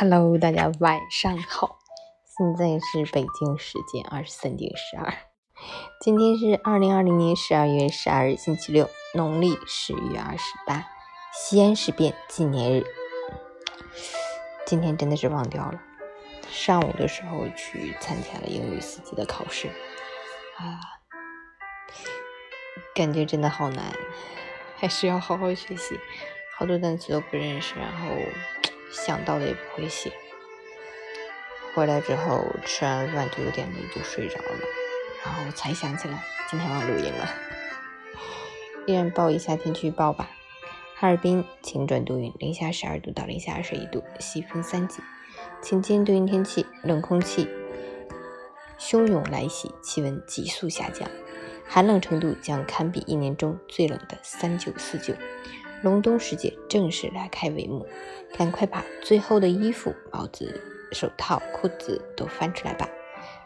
Hello，大家晚上好，现在是北京时间二十三点十二，今天是二零二零年十二月十二日星期六，农历十月二十八，西安事变纪念日。今天真的是忘掉了，上午的时候去参加了英语四级的考试，啊，感觉真的好难，还是要好好学习，好多单词都不认识，然后。想到的也不会写。回来之后吃完饭就有点累，就睡着了，然后才想起来今天要录音了。依然报一下天气预报吧。哈尔滨晴转多云，零下十二度到零下二十一度，西风三级。晴间多云天气，冷空气汹涌来袭，气温急速下降，寒冷程度将堪比一年中最冷的三九四九。隆冬时节正式拉开帷幕，赶快把最厚的衣服、帽子、手套、裤子都翻出来吧！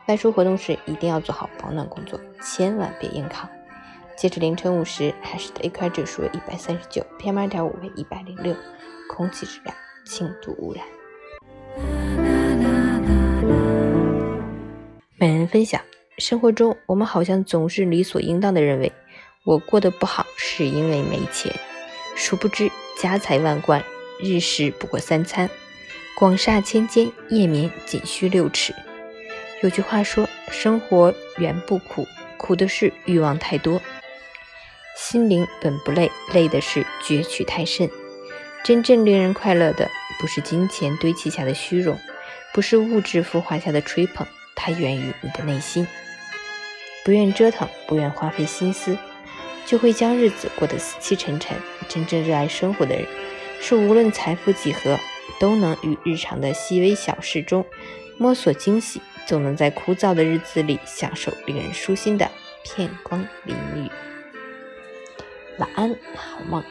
外出活动时一定要做好保暖工作，千万别硬扛。截至凌晨五时，海市的 AQI 指数为一百三十九，PM 二点五为一百零六，空气质量轻度污染。每人分享：生活中，我们好像总是理所应当的认为，我过得不好是因为没钱。殊不知，家财万贯，日食不过三餐；广厦千间，夜眠仅需六尺。有句话说：“生活原不苦，苦的是欲望太多；心灵本不累，累的是攫取太甚。”真正令人快乐的，不是金钱堆砌下的虚荣，不是物质浮华下的吹捧，它源于你的内心。不愿折腾，不愿花费心思。就会将日子过得死气沉沉。真正热爱生活的人，是无论财富几何，都能于日常的细微小事中摸索惊喜，总能在枯燥的日子里享受令人舒心的片光淋雨。晚安，好梦。